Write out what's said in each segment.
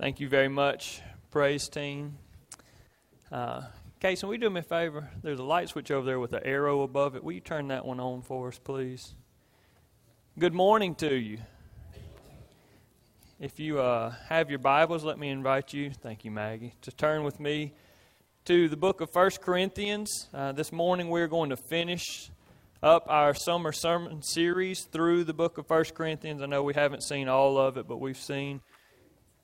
Thank you very much, praise team. Uh, Casey, will you do me a favor? There's a light switch over there with an arrow above it. Will you turn that one on for us, please? Good morning to you. If you uh, have your Bibles, let me invite you, thank you, Maggie, to turn with me to the book of First Corinthians. Uh, this morning we're going to finish up our summer sermon series through the book of First Corinthians. I know we haven't seen all of it, but we've seen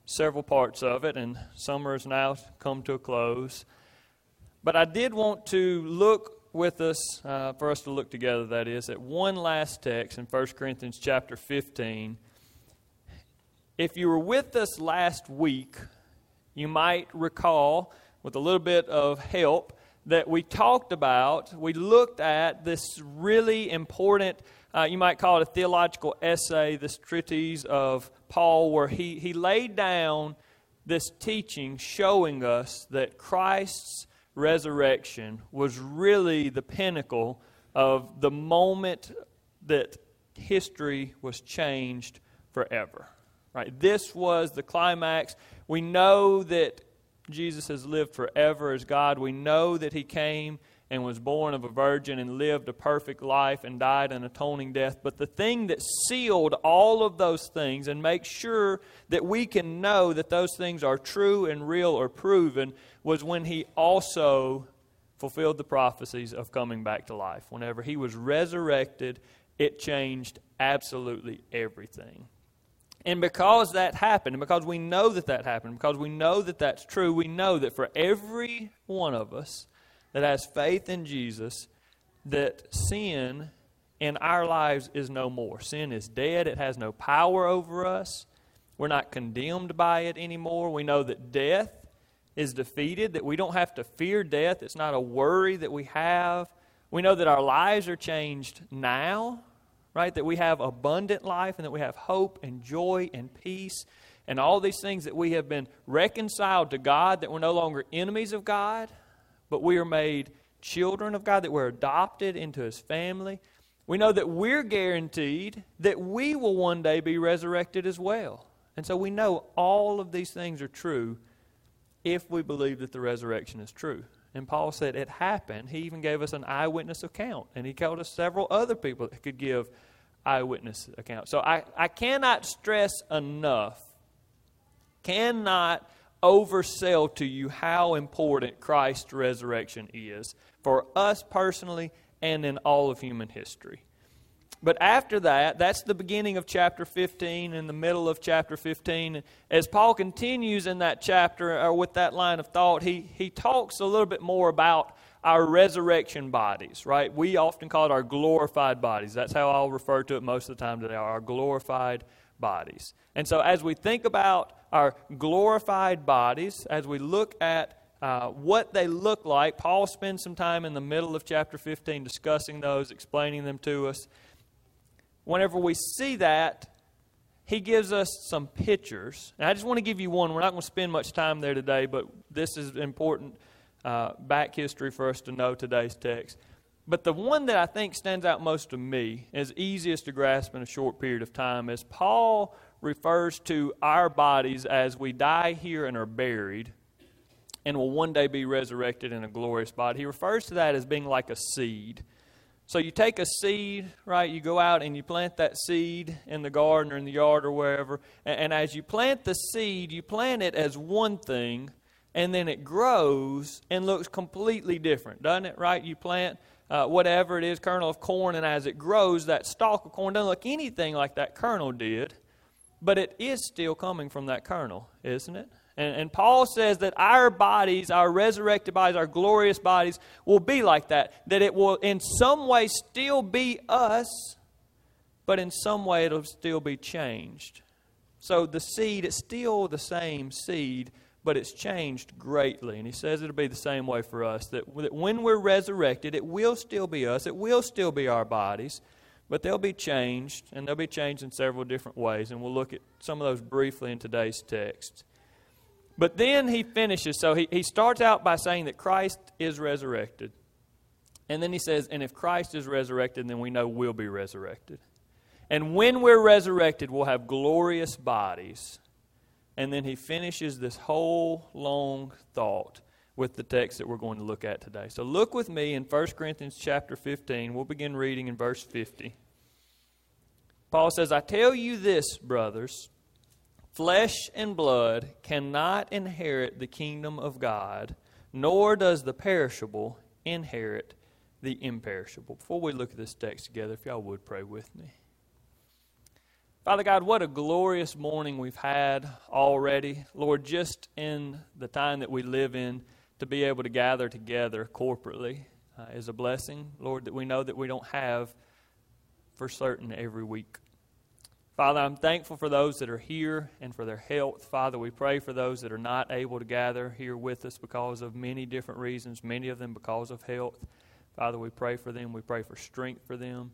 several parts of it, and summer has now come to a close. But I did want to look with us, uh, for us to look together, that is, at one last text in 1 Corinthians chapter 15. If you were with us last week, you might recall, with a little bit of help, that we talked about, we looked at this really important, uh, you might call it a theological essay, this treatise of Paul, where he, he laid down this teaching showing us that Christ's resurrection was really the pinnacle of the moment that history was changed forever. Right? This was the climax. We know that Jesus has lived forever as God. We know that he came and was born of a virgin and lived a perfect life and died an atoning death. But the thing that sealed all of those things and makes sure that we can know that those things are true and real or proven was when he also fulfilled the prophecies of coming back to life. Whenever he was resurrected, it changed absolutely everything. And because that happened, and because we know that that happened, because we know that that's true, we know that for every one of us, that has faith in Jesus that sin in our lives is no more. Sin is dead, it has no power over us. We're not condemned by it anymore. We know that death is defeated, that we don't have to fear death. It's not a worry that we have. We know that our lives are changed now, right? That we have abundant life and that we have hope and joy and peace and all these things that we have been reconciled to God, that we're no longer enemies of God, but we are made children of God, that we're adopted into His family. We know that we're guaranteed that we will one day be resurrected as well. And so we know all of these things are true if we believe that the resurrection is true. And Paul said it happened. He even gave us an eyewitness account, and he told us several other people that could give eyewitness accounts. So I, I cannot stress enough, cannot oversell to you how important Christ's resurrection is for us personally and in all of human history. But after that, that's the beginning of chapter 15, and the middle of chapter 15. As Paul continues in that chapter, or with that line of thought, he, he talks a little bit more about our resurrection bodies, right? We often call it our glorified bodies. That's how I'll refer to it most of the time today, our glorified bodies. And so, as we think about our glorified bodies, as we look at uh, what they look like, Paul spends some time in the middle of chapter 15 discussing those, explaining them to us. Whenever we see that, he gives us some pictures. And I just want to give you one. We're not going to spend much time there today, but this is important uh, back history for us to know today's text. But the one that I think stands out most to me, is easiest to grasp in a short period of time, is Paul refers to our bodies as we die here and are buried and will one day be resurrected in a glorious body. He refers to that as being like a seed. So you take a seed, right? You go out and you plant that seed in the garden or in the yard or wherever. And, and as you plant the seed, you plant it as one thing, and then it grows and looks completely different, doesn't it? Right? You plant uh, whatever it is, kernel of corn, and as it grows, that stalk of corn doesn't look anything like that kernel did, but it is still coming from that kernel, isn't it? And, and Paul says that our bodies, our resurrected bodies, our glorious bodies, will be like that. That it will, in some way, still be us, but in some way, it'll still be changed. So the seed, it's still the same seed, but it's changed greatly. And he says it'll be the same way for us that, that when we're resurrected, it will still be us, it will still be our bodies, but they'll be changed, and they'll be changed in several different ways. And we'll look at some of those briefly in today's text. But then he finishes. So he, he starts out by saying that Christ is resurrected. And then he says, and if Christ is resurrected, then we know we'll be resurrected. And when we're resurrected, we'll have glorious bodies and then he finishes this whole long thought with the text that we're going to look at today. So look with me in 1 Corinthians chapter 15. We'll begin reading in verse 50. Paul says, I tell you this, brothers flesh and blood cannot inherit the kingdom of God, nor does the perishable inherit the imperishable. Before we look at this text together, if y'all would pray with me. Father God, what a glorious morning we've had already. Lord, just in the time that we live in, to be able to gather together corporately uh, is a blessing, Lord, that we know that we don't have for certain every week. Father, I'm thankful for those that are here and for their health. Father, we pray for those that are not able to gather here with us because of many different reasons, many of them because of health. Father, we pray for them. We pray for strength for them.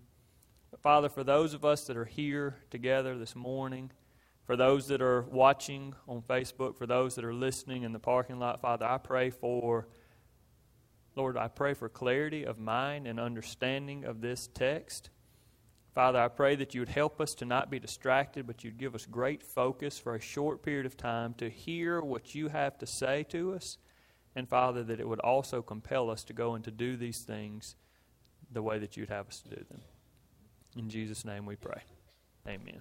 Father, for those of us that are here together this morning, for those that are watching on Facebook, for those that are listening in the parking lot, Father, I pray for, Lord, I pray for clarity of mind and understanding of this text. Father, I pray that you would help us to not be distracted, but you'd give us great focus for a short period of time to hear what you have to say to us. And Father, that it would also compel us to go and to do these things the way that you'd have us to do them. In Jesus' name we pray. Amen.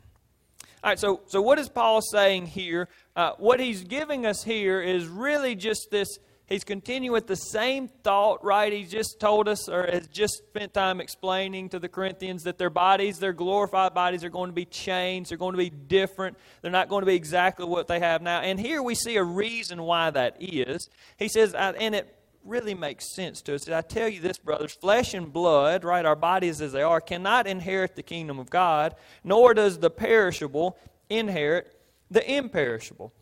All right, so, so what is Paul saying here? Uh, what he's giving us here is really just this. He's continuing with the same thought, right? He just told us, or has just spent time explaining to the Corinthians that their bodies, their glorified bodies, are going to be changed. They're going to be different. They're not going to be exactly what they have now. And here we see a reason why that is. He says, and it really makes sense to us. I tell you this, brothers flesh and blood, right, our bodies as they are, cannot inherit the kingdom of God, nor does the perishable inherit the imperishable.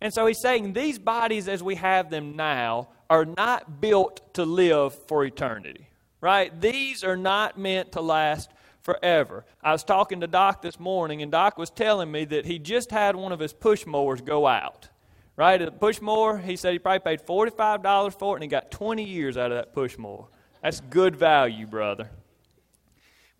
And so he's saying these bodies as we have them now are not built to live for eternity, right? These are not meant to last forever. I was talking to Doc this morning, and Doc was telling me that he just had one of his push mowers go out right? A push mower, he said he probably paid $45 for it and he got 20 years out of that push mower. That's good value, brother.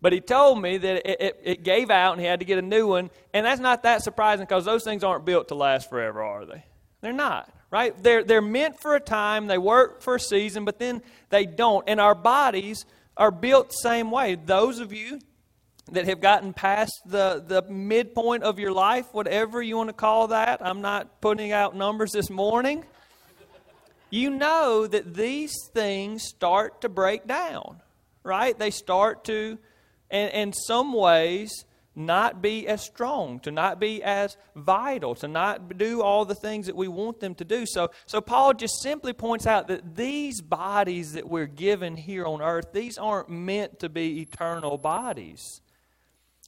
But he told me that it, it, it, gave out and he had to get a new one. And that's not that surprising because those things aren't built to last forever, are they? They're not, right? They're, they're meant for a time, they work for a season, but then they don't. And our bodies are built same way. Those of you that have gotten past the, the midpoint of your life, whatever you want to call that. I'm not putting out numbers this morning. You know that these things start to break down, right? They start to, in, in some ways, not be as strong, to not be as vital, to not do all the things that we want them to do. So, so Paul just simply points out that these bodies that we're given here on earth, these aren't meant to be eternal bodies.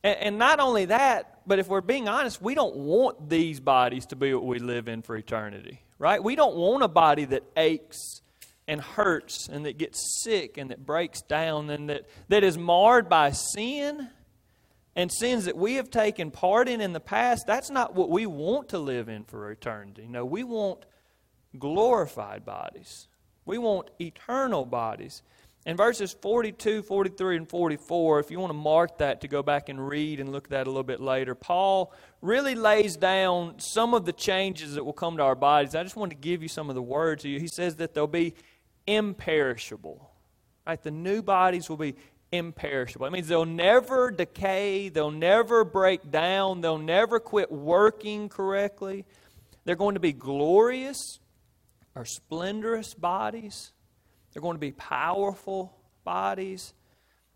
And, and not only that, but if we're being honest, we don't want these bodies to be what we live in for eternity, right? We don't want a body that aches and hurts and that gets sick and that breaks down and that, that is marred by sin and sins that we have taken part in in the past. That's not what we want to live in for eternity. No, we want glorified bodies, we want eternal bodies. In verses 42, 43, and 44, if you want to mark that to go back and read and look at that a little bit later, Paul really lays down some of the changes that will come to our bodies. I just want to give you some of the words to you. He says that they'll be imperishable. Right? The new bodies will be imperishable. It means they'll never decay, they'll never break down, they'll never quit working correctly. They're going to be glorious or splendorous bodies. They're going to be powerful bodies,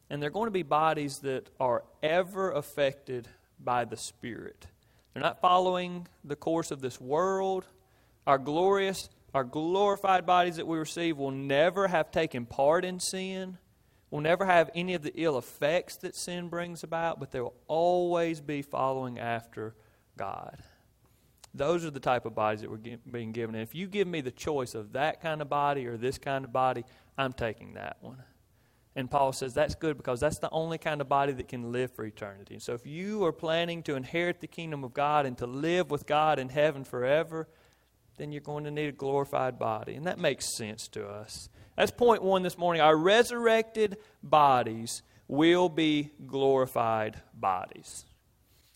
and they're going to be bodies that are ever affected by the Spirit. They're not following the course of this world. Our glorious, our glorified bodies that we receive will never have taken part in sin, will never have any of the ill effects that sin brings about, but they will always be following after God. Those are the type of bodies that we're being given. And if you give me the choice of that kind of body or this kind of body, I'm taking that one. And Paul says that's good because that's the only kind of body that can live for eternity. And so if you are planning to inherit the kingdom of God and to live with God in heaven forever, then you're going to need a glorified body. And that makes sense to us. That's point one this morning. Our resurrected bodies will be glorified bodies.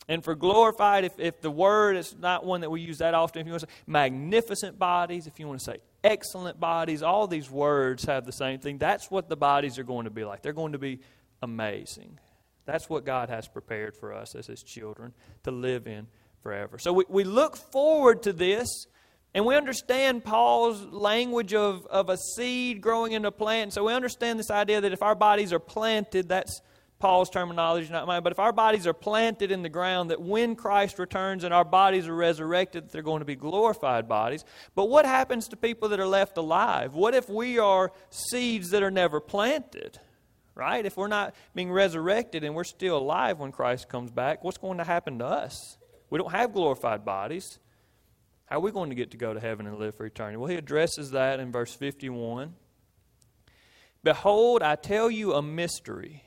And for glorified, if, if the word is not one that we use that often, if you want to say magnificent bodies, if you want to say excellent bodies, all these words have the same thing. That's what the bodies are going to be like. They're going to be amazing. That's what God has prepared for us as His children to live in forever. So we, we look forward to this, and we understand Paul's language of, of a seed growing into a plant. So we understand this idea that if our bodies are planted, that's Paul's terminology, not mine, but if our bodies are planted in the ground, that when Christ returns and our bodies are resurrected, they're going to be glorified bodies. But what happens to people that are left alive? What if we are seeds that are never planted? Right? If we're not being resurrected and we're still alive when Christ comes back, what's going to happen to us? We don't have glorified bodies. How are we going to get to go to heaven and live for eternity? Well, he addresses that in verse 51. Behold, I tell you a mystery.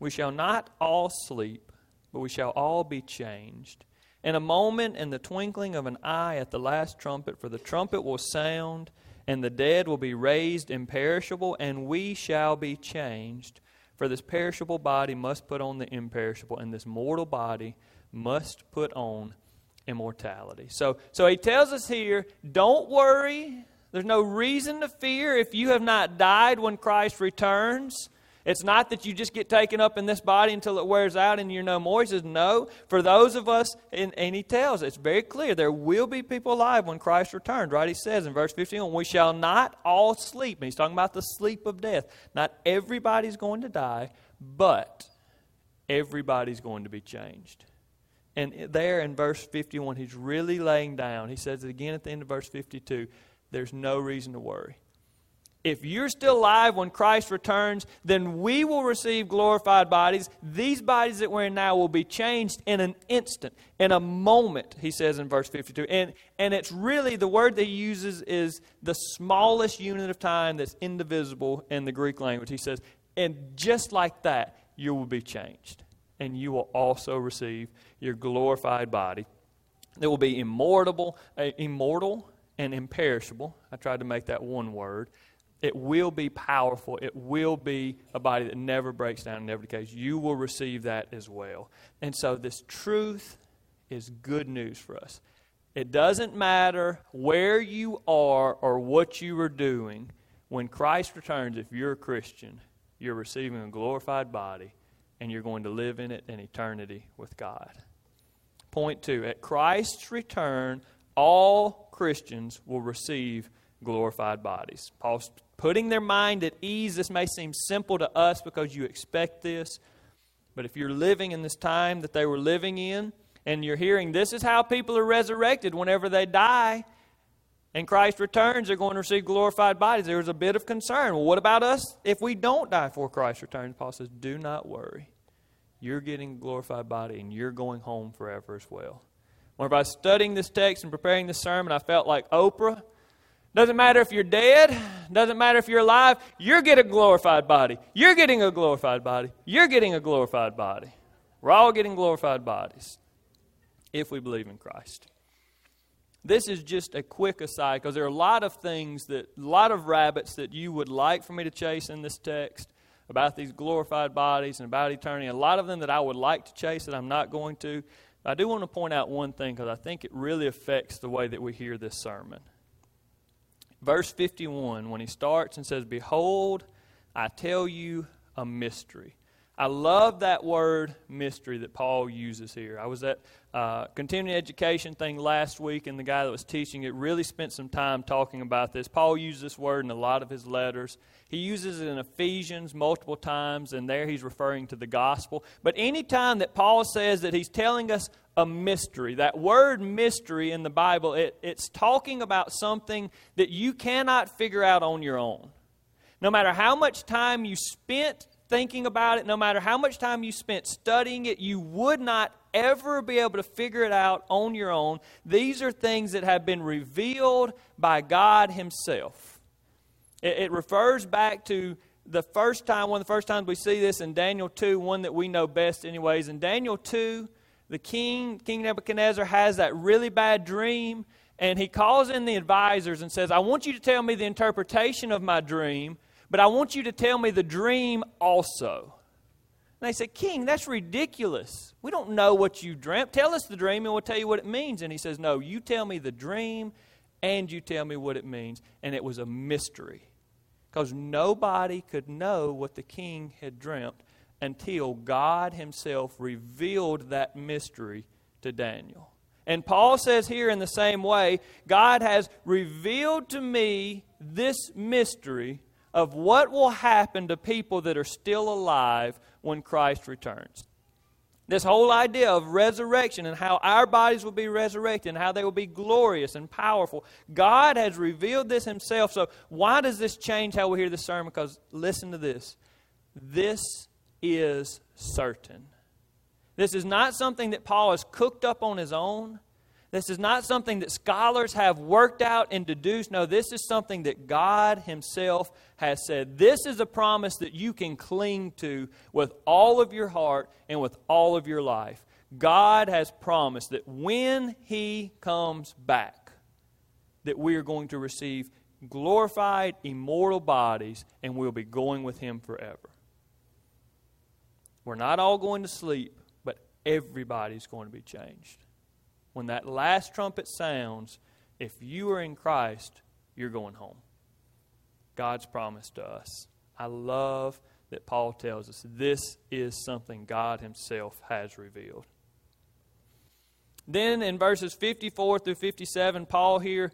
We shall not all sleep, but we shall all be changed. In a moment, in the twinkling of an eye, at the last trumpet, for the trumpet will sound, and the dead will be raised imperishable, and we shall be changed. For this perishable body must put on the imperishable, and this mortal body must put on immortality. So, so he tells us here don't worry. There's no reason to fear if you have not died when Christ returns. It's not that you just get taken up in this body until it wears out and you're no more. He says, No, for those of us, and, and he tells, it's very clear, there will be people alive when Christ returns, right? He says in verse 15, We shall not all sleep. And he's talking about the sleep of death. Not everybody's going to die, but everybody's going to be changed. And there in verse 51, he's really laying down. He says it again at the end of verse 52 there's no reason to worry if you're still alive when Christ returns, then we will receive glorified bodies. These bodies that we're in now will be changed in an instant, in a moment, he says in verse 52. And, and it's really the word that he uses is the smallest unit of time that's indivisible in the Greek language. He says, and just like that, you will be changed. And you will also receive your glorified body that will be immortal, uh, immortal and imperishable. I tried to make that one word it will be powerful. It will be a body that never breaks down and never decays. You will receive that as well. And so, this truth is good news for us. It doesn't matter where you are or what you are doing. When Christ returns, if you're a Christian, you're receiving a glorified body and you're going to live in it in eternity with God. Point two at Christ's return, all Christians will receive glorified bodies. Paul's putting their mind at ease. This may seem simple to us because you expect this, but if you're living in this time that they were living in, and you're hearing this is how people are resurrected whenever they die, and Christ returns, they're going to receive glorified bodies. There was a bit of concern. Well, what about us if we don't die before Christ returns? Paul says, Do not worry. You're getting a glorified body, and you're going home forever as well. Whenever I was studying this text and preparing this sermon, I felt like Oprah doesn't matter if you're dead, doesn't matter if you're alive, you're getting a glorified body. You're getting a glorified body. You're getting a glorified body. We're all getting glorified bodies if we believe in Christ. This is just a quick aside because there are a lot of things that, a lot of rabbits that you would like for me to chase in this text about these glorified bodies and about eternity. A lot of them that I would like to chase that I'm not going to. I do want to point out one thing because I think it really affects the way that we hear this sermon verse 51, when he starts and says, Behold, I tell you a mystery. I love that word mystery that Paul uses here. I was at uh, continuing education thing last week, and the guy that was teaching it really spent some time talking about this. Paul uses this word in a lot of his letters. He uses it in Ephesians multiple times, and there he's referring to the gospel. But any time that Paul says that he's telling us a mystery, that word mystery in the Bible, it, it's talking about something that you cannot figure out on your own. No matter how much time you spent thinking about it, no matter how much time you spent studying it, you would not ever be able to figure it out on your own. These are things that have been revealed by God Himself. It, it refers back to the first time, one of the first times we see this in Daniel 2, one that we know best, anyways. In Daniel 2, the king, King Nebuchadnezzar, has that really bad dream, and he calls in the advisors and says, I want you to tell me the interpretation of my dream but I want you to tell me the dream also. And they said, King, that's ridiculous. We don't know what you dreamt. Tell us the dream and we'll tell you what it means. And he says, No, you tell me the dream and you tell me what it means. And it was a mystery because nobody could know what the king had dreamt until God Himself revealed that mystery to Daniel. And Paul says here in the same way God has revealed to me this mystery of what will happen to people that are still alive when Christ returns. This whole idea of resurrection and how our bodies will be resurrected and how they will be glorious and powerful. God has revealed this Himself. So, why does this change how we hear the sermon? Because listen to this. This is certain. This is not something that Paul has cooked up on his own. This is not something that scholars have worked out and deduced. No, this is something that God Himself has said. This is a promise that you can cling to with all of your heart and with all of your life. God has promised that when He comes back, that we are going to receive glorified, immortal bodies, and we'll be going with Him forever. We're not all going to sleep, but everybody's going to be changed when that last trumpet sounds, if you are in Christ, you're going home. God's promise to us. I love that Paul tells us this is something God Himself has revealed. Then in verses 54 through 57, Paul here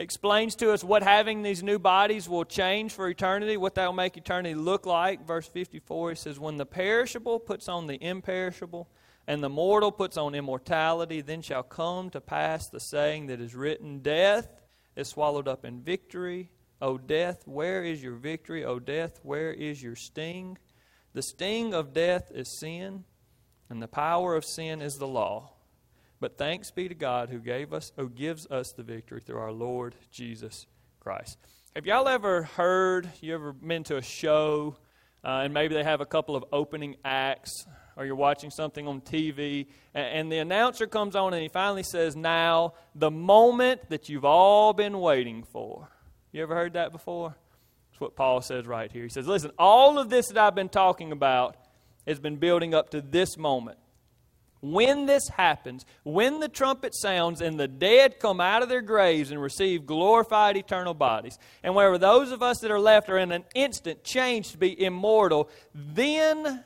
explains to us what having these new bodies will change for eternity, what that will make eternity look like. Verse 54, he says, When the perishable puts on the imperishable, and the mortal puts on immortality, then shall come to pass the saying that is written Death is swallowed up in victory. O death, where is your victory? O death, where is your sting? The sting of death is sin, and the power of sin is the law. But thanks be to God who gave us who gives us the victory through our Lord Jesus Christ. Have y'all ever heard, you ever been to a show, uh, and maybe they have a couple of opening acts or you're watching something on TV, and the announcer comes on and he finally says, Now, the moment that you've all been waiting for. You ever heard that before? That's what Paul says right here. He says, Listen, all of this that I've been talking about has been building up to this moment. When this happens, when the trumpet sounds and the dead come out of their graves and receive glorified eternal bodies, and wherever those of us that are left are in an instant changed to be immortal, then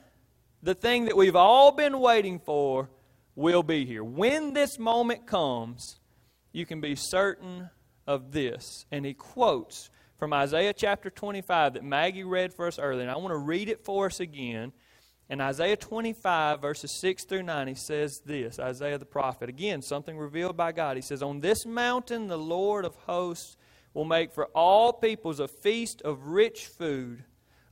the thing that we've all been waiting for will be here. When this moment comes, you can be certain of this. And he quotes from Isaiah chapter 25 that Maggie read for us earlier. And I want to read it for us again. In Isaiah 25, verses 6 through 9, he says this Isaiah the prophet. Again, something revealed by God. He says, On this mountain the Lord of hosts will make for all peoples a feast of rich food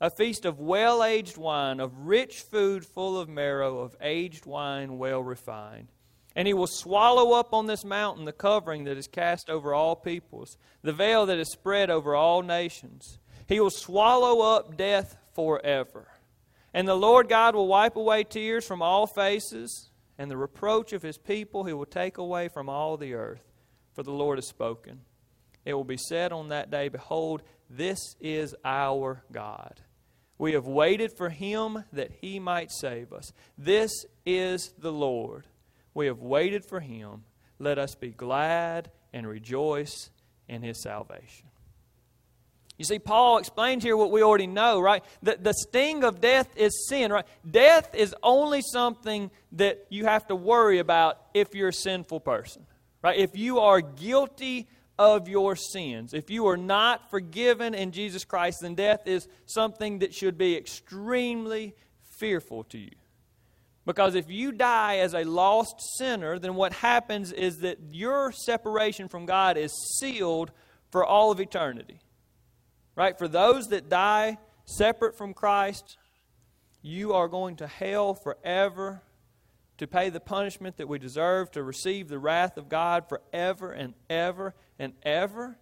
a feast of well aged wine, of rich food full of marrow, of aged wine well refined. And he will swallow up on this mountain the covering that is cast over all peoples, the veil that is spread over all nations. He will swallow up death forever. And the Lord God will wipe away tears from all faces, and the reproach of his people he will take away from all the earth. For the Lord has spoken. It will be said on that day, Behold, this is our God. We have waited for him that he might save us. This is the Lord. We have waited for him. Let us be glad and rejoice in his salvation. You see, Paul explains here what we already know, right? The, the sting of death is sin, right? Death is only something that you have to worry about if you're a sinful person, right? If you are guilty of your sins. If you are not forgiven in Jesus Christ, then death is something that should be extremely fearful to you. Because if you die as a lost sinner, then what happens is that your separation from God is sealed for all of eternity. Right? For those that die separate from Christ, you are going to hell forever to pay the punishment that we deserve, to receive the wrath of God forever and ever and ever.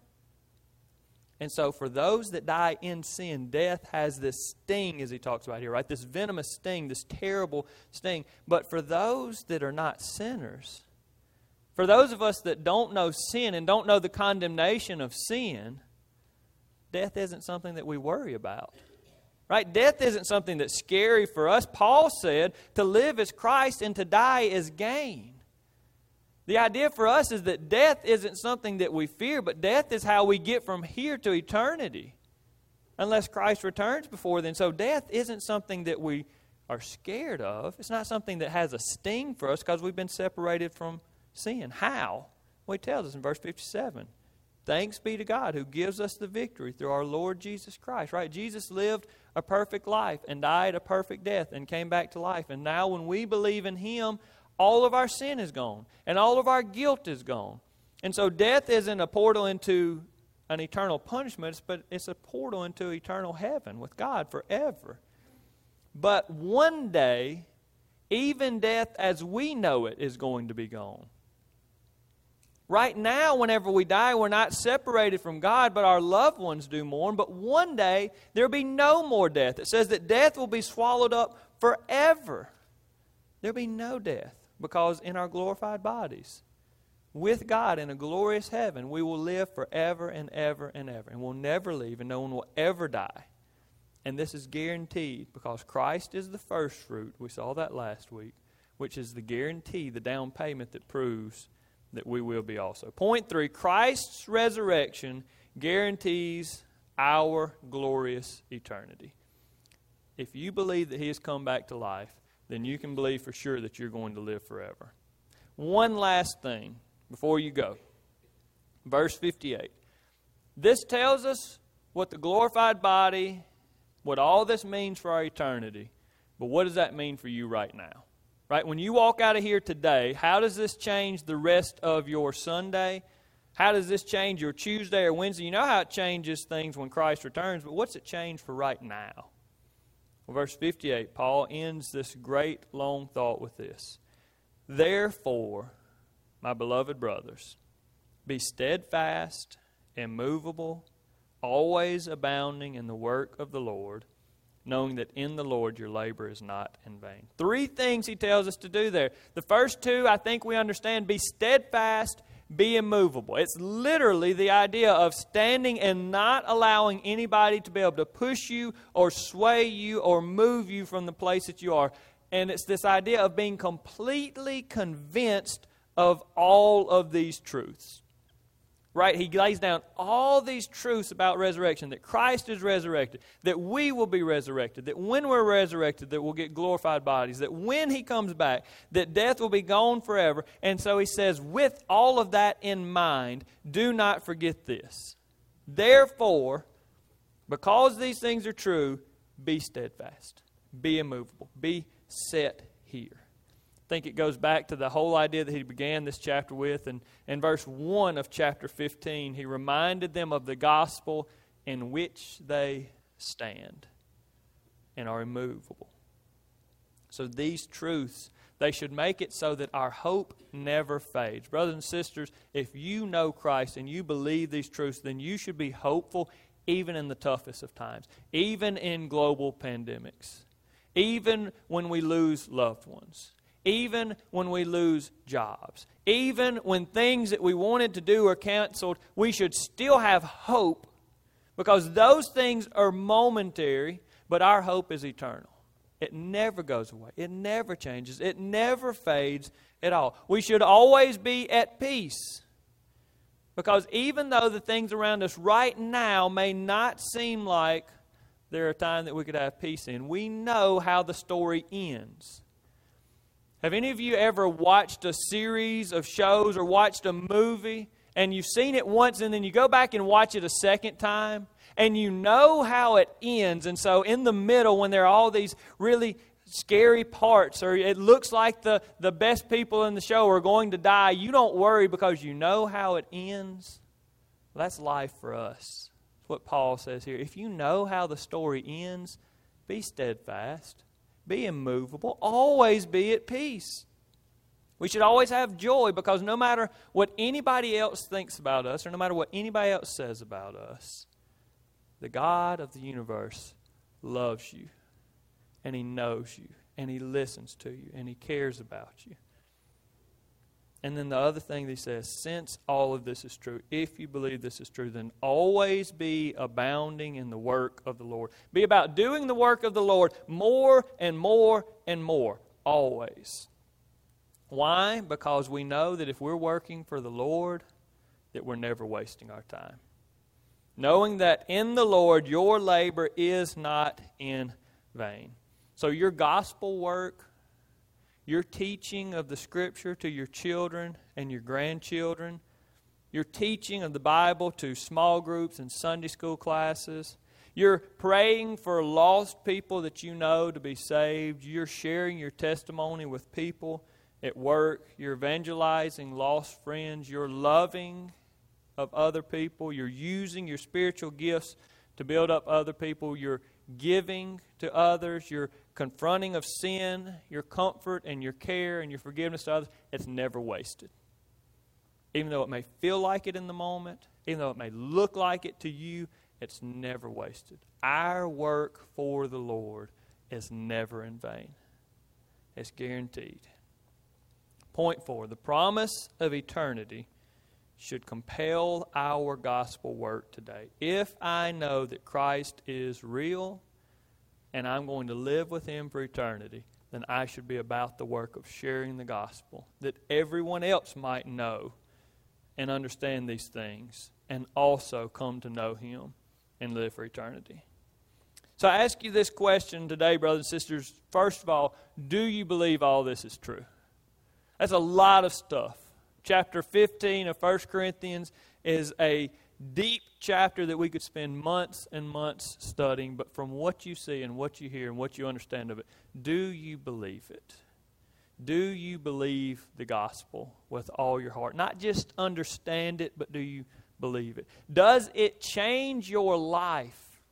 And so, for those that die in sin, death has this sting, as he talks about here, right? This venomous sting, this terrible sting. But for those that are not sinners, for those of us that don't know sin and don't know the condemnation of sin, death isn't something that we worry about. Right? Death isn't something that's scary for us. Paul said to live is Christ and to die is gain. The idea for us is that death isn't something that we fear, but death is how we get from here to eternity. Unless Christ returns before then. So death isn't something that we are scared of. It's not something that has a sting for us because we've been separated from sin. How? Well, he tells us in verse 57. Thanks be to God who gives us the victory through our Lord Jesus Christ. Right? Jesus lived a perfect life and died a perfect death and came back to life. And now, when we believe in Him, all of our sin is gone and all of our guilt is gone. And so, death isn't a portal into an eternal punishment, but it's a portal into eternal heaven with God forever. But one day, even death as we know it is going to be gone. Right now, whenever we die, we're not separated from God, but our loved ones do mourn. But one day, there'll be no more death. It says that death will be swallowed up forever. There'll be no death because in our glorified bodies, with God in a glorious heaven, we will live forever and ever and ever. And we'll never leave, and no one will ever die. And this is guaranteed because Christ is the first fruit. We saw that last week, which is the guarantee, the down payment that proves that we will be also. Point three Christ's resurrection guarantees our glorious eternity. If you believe that He has come back to life, then you can believe for sure that you're going to live forever. One last thing before you go. Verse 58. This tells us what the glorified body, what all this means for our eternity. But what does that mean for you right now? Right? When you walk out of here today, how does this change the rest of your Sunday? How does this change your Tuesday or Wednesday? You know how it changes things when Christ returns, but what's it change for right now? Well, verse 58, Paul ends this great long thought with this Therefore, my beloved brothers, be steadfast, immovable, always abounding in the work of the Lord knowing that in the Lord your labor is not in vain. Three things he tells us to do there. The first two, I think we understand be steadfast, be immovable. It's literally the idea of standing and not allowing anybody to be able to push you or sway you or move you from the place that you are. And it's this idea of being completely convinced of all of these truths right? He lays down all these truths about resurrection that Christ is resurrected, that we will be resurrected, that when we're resurrected, that we'll get glorified bodies, that when he comes back, that death will be gone forever. And so he says, with all of that in mind, do not forget this. Therefore, because these things are true, be steadfast, be immovable, be set here think it goes back to the whole idea that he began this chapter with. And in verse 1 of chapter 15, he reminded them of the gospel in which they stand and are immovable. So these truths, they should make it so that our hope never fades. Brothers and sisters, if you know Christ and you believe these truths, then you should be hopeful even in the toughest of times, even in global pandemics, even when we lose loved ones even when we lose jobs, even when things that we wanted to do are canceled, we should still have hope because those things are momentary, but our hope is eternal. It never goes away, it never changes, it never fades at all. We should always be at peace. Because even though the things around us right now may not seem like they're a time that we could have peace in, we know how the story ends. Have any of you ever watched a series of shows or watched a movie and you've seen it once and then you go back and watch it a second time and you know how it ends? And so, in the middle, when there are all these really scary parts or it looks like the, the best people in the show are going to die, you don't worry because you know how it ends. That's life for us. That's what Paul says here. If you know how the story ends, be steadfast be immovable, always be at peace. We should always have joy because no matter what anybody else thinks about us or no matter what anybody else says about us, the God of the universe loves you and He knows you and He listens to you and He cares about you. And then the other thing he says, since all of this is true, if you believe this is true, then always be abounding in the work of the Lord. Be about doing the work of the Lord more and more and more, always. Why? Because we know that if we're working for the Lord, that we're never wasting our time. Knowing that in the Lord your labor is not in vain. So your gospel work your teaching of the Scripture to your children and your grandchildren, your teaching of the Bible to small groups and Sunday school classes, you're praying for lost people that you know to be saved, you're sharing your testimony with people at work, you're evangelizing lost friends, you're loving of other people, you're using your spiritual gifts to build up other people, you're giving to others, your confronting of sin, your comfort and your care and your forgiveness to others, it's never wasted. Even though it may feel like it in the moment, even though it may look like it to you, it's never wasted. Our work for the Lord is never in vain. It's guaranteed. Point four the promise of eternity should compel our gospel work today. If I know that Christ is real and I'm going to live with Him for eternity, then I should be about the work of sharing the gospel that everyone else might know and understand these things and also come to know Him and live for eternity. So I ask you this question today, brothers and sisters. First of all, do you believe all this is true? That's a lot of stuff chapter 15 of 1 Corinthians is a deep chapter that we could spend months and months studying, but from what you see and what you hear and what you understand of it, do you believe it? Do you believe the gospel with all your heart? Not just understand it, but do you believe it? Does it change your life?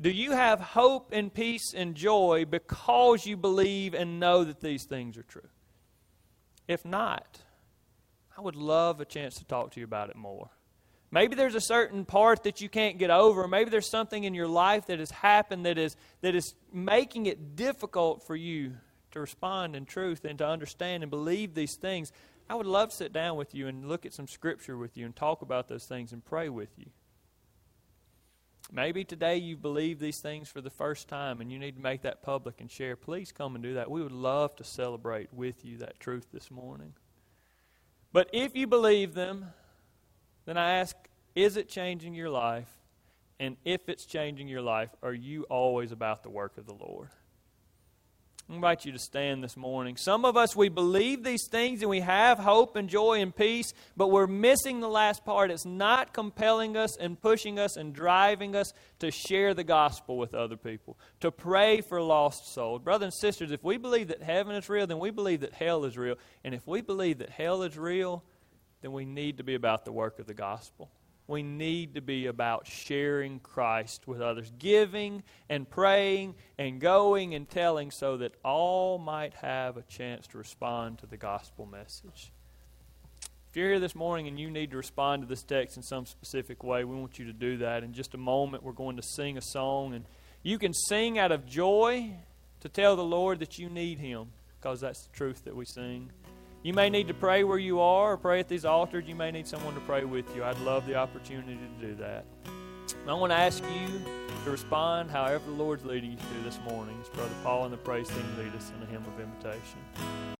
Do you have hope and peace and joy because you believe and know that these things are true? If not, I would love a chance to talk to you about it more. Maybe there's a certain part that you can't get over. Maybe there's something in your life that has happened that is, that is making it difficult for you to respond in truth and to understand and believe these things. I would love to sit down with you and look at some scripture with you and talk about those things and pray with you. Maybe today you believe these things for the first time and you need to make that public and share. Please come and do that. We would love to celebrate with you that truth this morning. But if you believe them, then I ask, is it changing your life? And if it's changing your life, are you always about the work of the Lord? I invite you to stand this morning. Some of us, we believe these things and we have hope and joy and peace, but we're missing the last part. It's not compelling us and pushing us and driving us to share the gospel with other people, to pray for lost souls. Brothers and sisters, if we believe that heaven is real, then we believe that hell is real. And if we believe that hell is real, then we need to be about the work of the gospel we need to be about sharing Christ with others, giving and praying and going and telling so that all might have a chance to respond to the gospel message. If you're here this morning and you need to respond to this text in some specific way, we want you to do that. In just a moment, we're going to sing a song, and you can sing out of joy to tell the Lord that you need Him because that's the truth that we sing. You may need to pray where you are or pray at these altars. You may need someone to pray with you. I'd love the opportunity to do that. I want to ask you to respond however the Lord's leading you to this morning. As Brother Paul and the praise team lead us in a hymn of invitation.